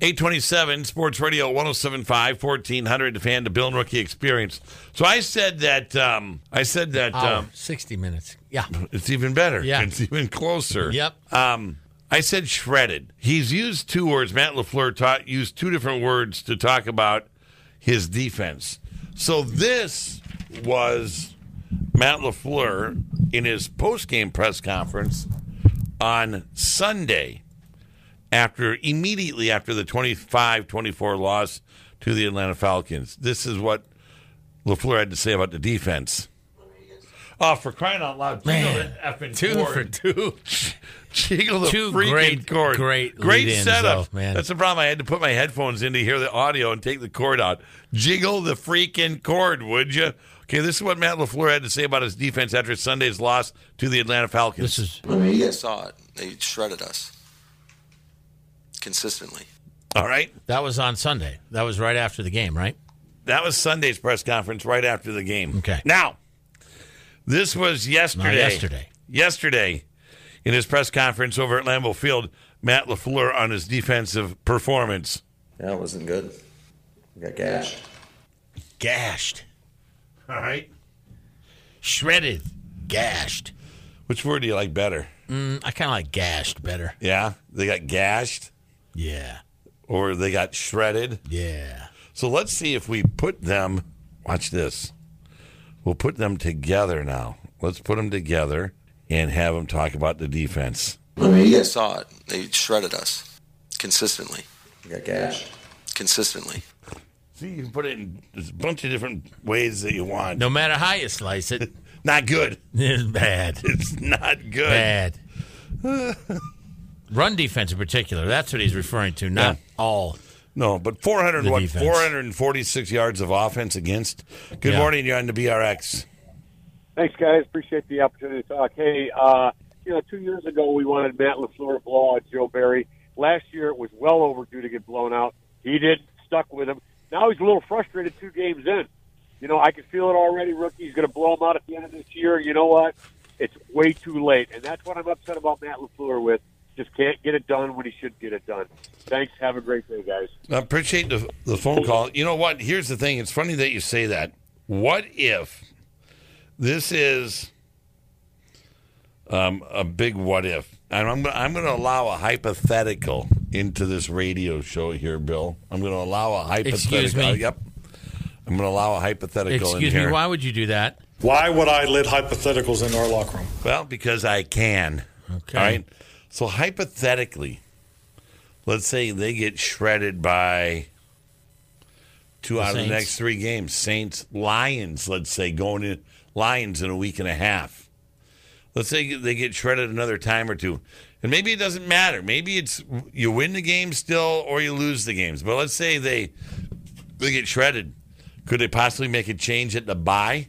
827 Sports Radio 1075 1400 the fan to Bill and Rookie Experience. So I said that um, I said that Hour, um, 60 minutes. Yeah. it's even better. Yeah. It's even closer. Yep. Um, I said shredded. He's used two words. Matt LaFleur taught used two different words to talk about his defense. So this was Matt LaFleur in his post-game press conference on Sunday after immediately after the 25-24 loss to the Atlanta Falcons. This is what LaFleur had to say about the defense. Oh, for crying out loud. Man, that effing two cord. for two. Jiggle the Two freaking great- cord. great great setup, though, man. That's the problem. I had to put my headphones in to hear the audio and take the cord out. Jiggle the freaking cord, would you? Okay, this is what Matt LaFleur had to say about his defense after Sunday's loss to the Atlanta Falcons. This is I mean, you guys saw it. They shredded us consistently. all right. that was on Sunday. That was right after the game, right? That was Sunday's press conference right after the game. Okay. Now, this was yesterday. yesterday. Yesterday, in his press conference over at Lambeau Field, Matt LaFleur on his defensive performance. Yeah, it wasn't good. We got gashed. Gashed. All right. Shredded. Gashed. Which word do you like better? Mm, I kind of like gashed better. Yeah, they got gashed Yeah. or they got shredded. Yeah. So let's see if we put them. Watch this. We'll put them together now. Let's put them together and have them talk about the defense. I mean, you guys saw it. They shredded us consistently. We got gashed. Consistently. See, you can put it in a bunch of different ways that you want. No matter how you slice it, Not good. it's bad. It's not good. Bad. Run defense in particular. That's what he's referring to, not Yeah. all. No, but 400 what, defense. 446 yards of offense against. Good Yeah. morning. You're on the BRX. Thanks, guys. Appreciate the opportunity to talk. Hey, uh, you know, two years ago we wanted Matt LaFleur to blow out Joe Barry. Last year it was well overdue to get blown out. He did, stuck with him. Now he's a little frustrated two games in. You know, I can feel it already. Rookie's going to blow him out at the end of this year. You know what? It's way too late. And that's what I'm upset about Matt LaFleur with. Just can't get it done when he should get it done. Thanks. Have a great day, guys. I appreciate the, the phone call. You know what? Here's the thing. It's funny that you say that. What if this is um, a big what if? And I'm, gonna- I'm going to allow a hypothetical into this radio show here, Bill. I'm going to allow a hypothetical. Excuse me? Yep. I'm going to allow a hypothetical Excuse in me, here. why would you do that? Why would I let hypotheticals in our locker room? Well, because I can. Okay. All right. So hypothetically, let's say they get shredded by two The out of the next three games. Saints, Lions, let's say, going in Lions in a week and a half. Let's say they get shredded another time or two. And maybe it doesn't matter. Maybe it's you win the game still or you lose the games. But let's say they they get shredded. Could they possibly make a change at the bye?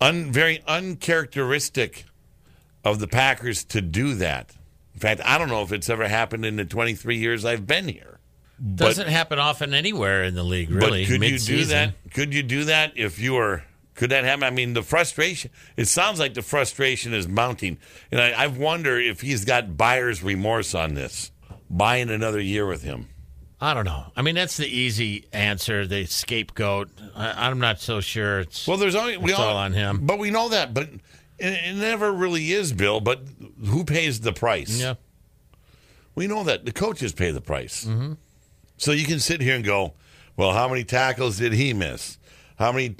Un, very uncharacteristic of the Packers to do that. In fact, I don't know if it's ever happened in the 23 years I've been here. But- Doesn't happen often anywhere in the league, really. But could you do that? Could you do that if you were? Could that happen? I mean, the frustration. It sounds like the frustration is mounting, and I, I wonder if he's got buyer's remorse on this, buying another year with him. I don't know. I mean, that's the easy answer. The scapegoat. I, I'm not so sure. It's Well, there's only we it's all on him. but we know that. But it, it never really is, Bill. But who pays the price? Yeah. We know that the coaches pay the price. Mm-hmm. So you can sit here and go, well, how many tackles did he miss? How many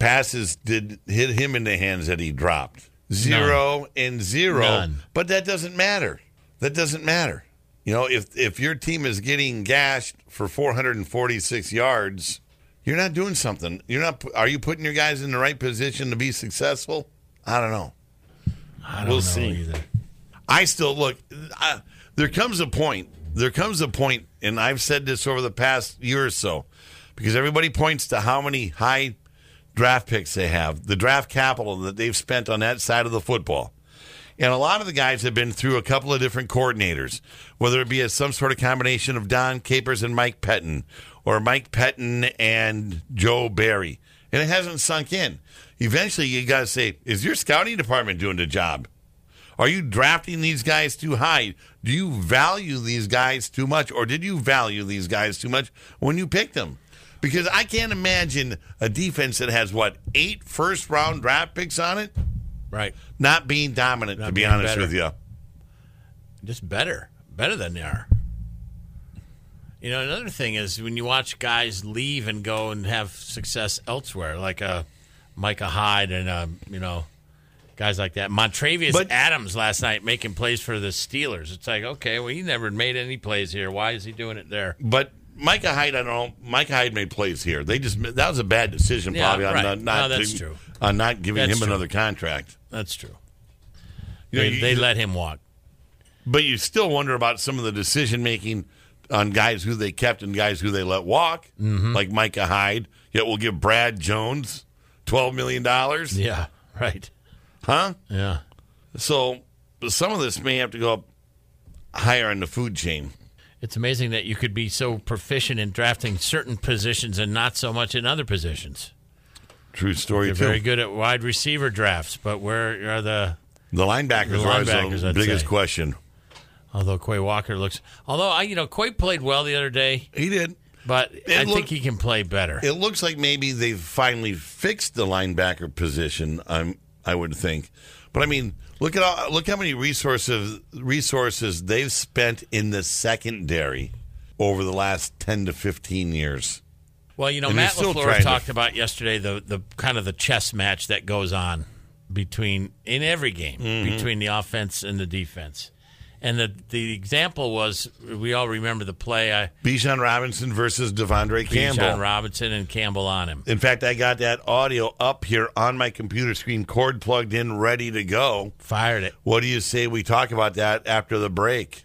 passes did hit him in the hands that he dropped? Zero and zero. None. But that doesn't matter. That doesn't matter. You know, if if your team is getting gashed for 446 yards, you're not doing something. You're not. Are you putting your guys in the right position to be successful? I don't know. I don't We'll know see. either. I still look. I, there comes a point. There comes a point, and I've said this over the past year or so, because everybody points to how many high draft picks they have, the draft capital that they've spent on that side of the football. And a lot of the guys have been through a couple of different coordinators, whether it be a, some sort of combination of Dom Capers and Mike Pettine, or Mike Pettine and Joe Barry. And it hasn't sunk in. Eventually, you got to say, is your scouting department doing the job? Are you drafting these guys too high? Do you value these guys too much, or did you value these guys too much when you picked them? Because I can't imagine a defense that has what eight first round draft picks on it Right. not being dominant. Not to be honest better. with you, Just better. Better than they are. You know, another thing is when you watch guys leave and go and have success elsewhere, like a Micah Hyde and uh, you know guys like that. Montravius But- Adams last night making plays for the Steelers. It's like, okay, well, he never made any plays here. Why is he doing it there? but Micah Hyde, I don't know. Micah Hyde made plays here. They just that was a bad decision, Yeah, probably on right. not, not No, that's to- true. on not giving That's him true. another contract. That's true. You know, they, you- they let him walk. But you still wonder about some of the decision making on guys who they kept and guys who they let walk, Mm-hmm. like Micah Hyde. Yet we'll give Brad Jones twelve million dollars, Yeah, right. huh? Yeah. So some of this may have to go up higher in the food chain. It's amazing that you could be so proficient in drafting certain positions and not so much in other positions. True story You're too. very good at wide receiver drafts, but where are the? The linebackers, The are linebackers, the I'd biggest say. question. Although Quay Walker looks, although I, you know, Quay played well the other day, He did. but I looked- think he can play better. It looks like maybe they've finally fixed the linebacker position. I'm, I would think, but I mean, look at all, look how many resources resources they've spent in the secondary over the last ten to fifteen years. well, you know, and Matt LaFleur trying to- talked about yesterday the the kind of the chess match that goes on between in every game Mm-hmm. between the offense and the defense. And the the example was we all remember the play I Bijan Robinson versus De'Vondre Campbell. Bijan Robinson and Campbell on him. In fact, I got that audio up here on my computer screen, cord plugged in, ready to go. Fired it. What do you say we talk about that after the break?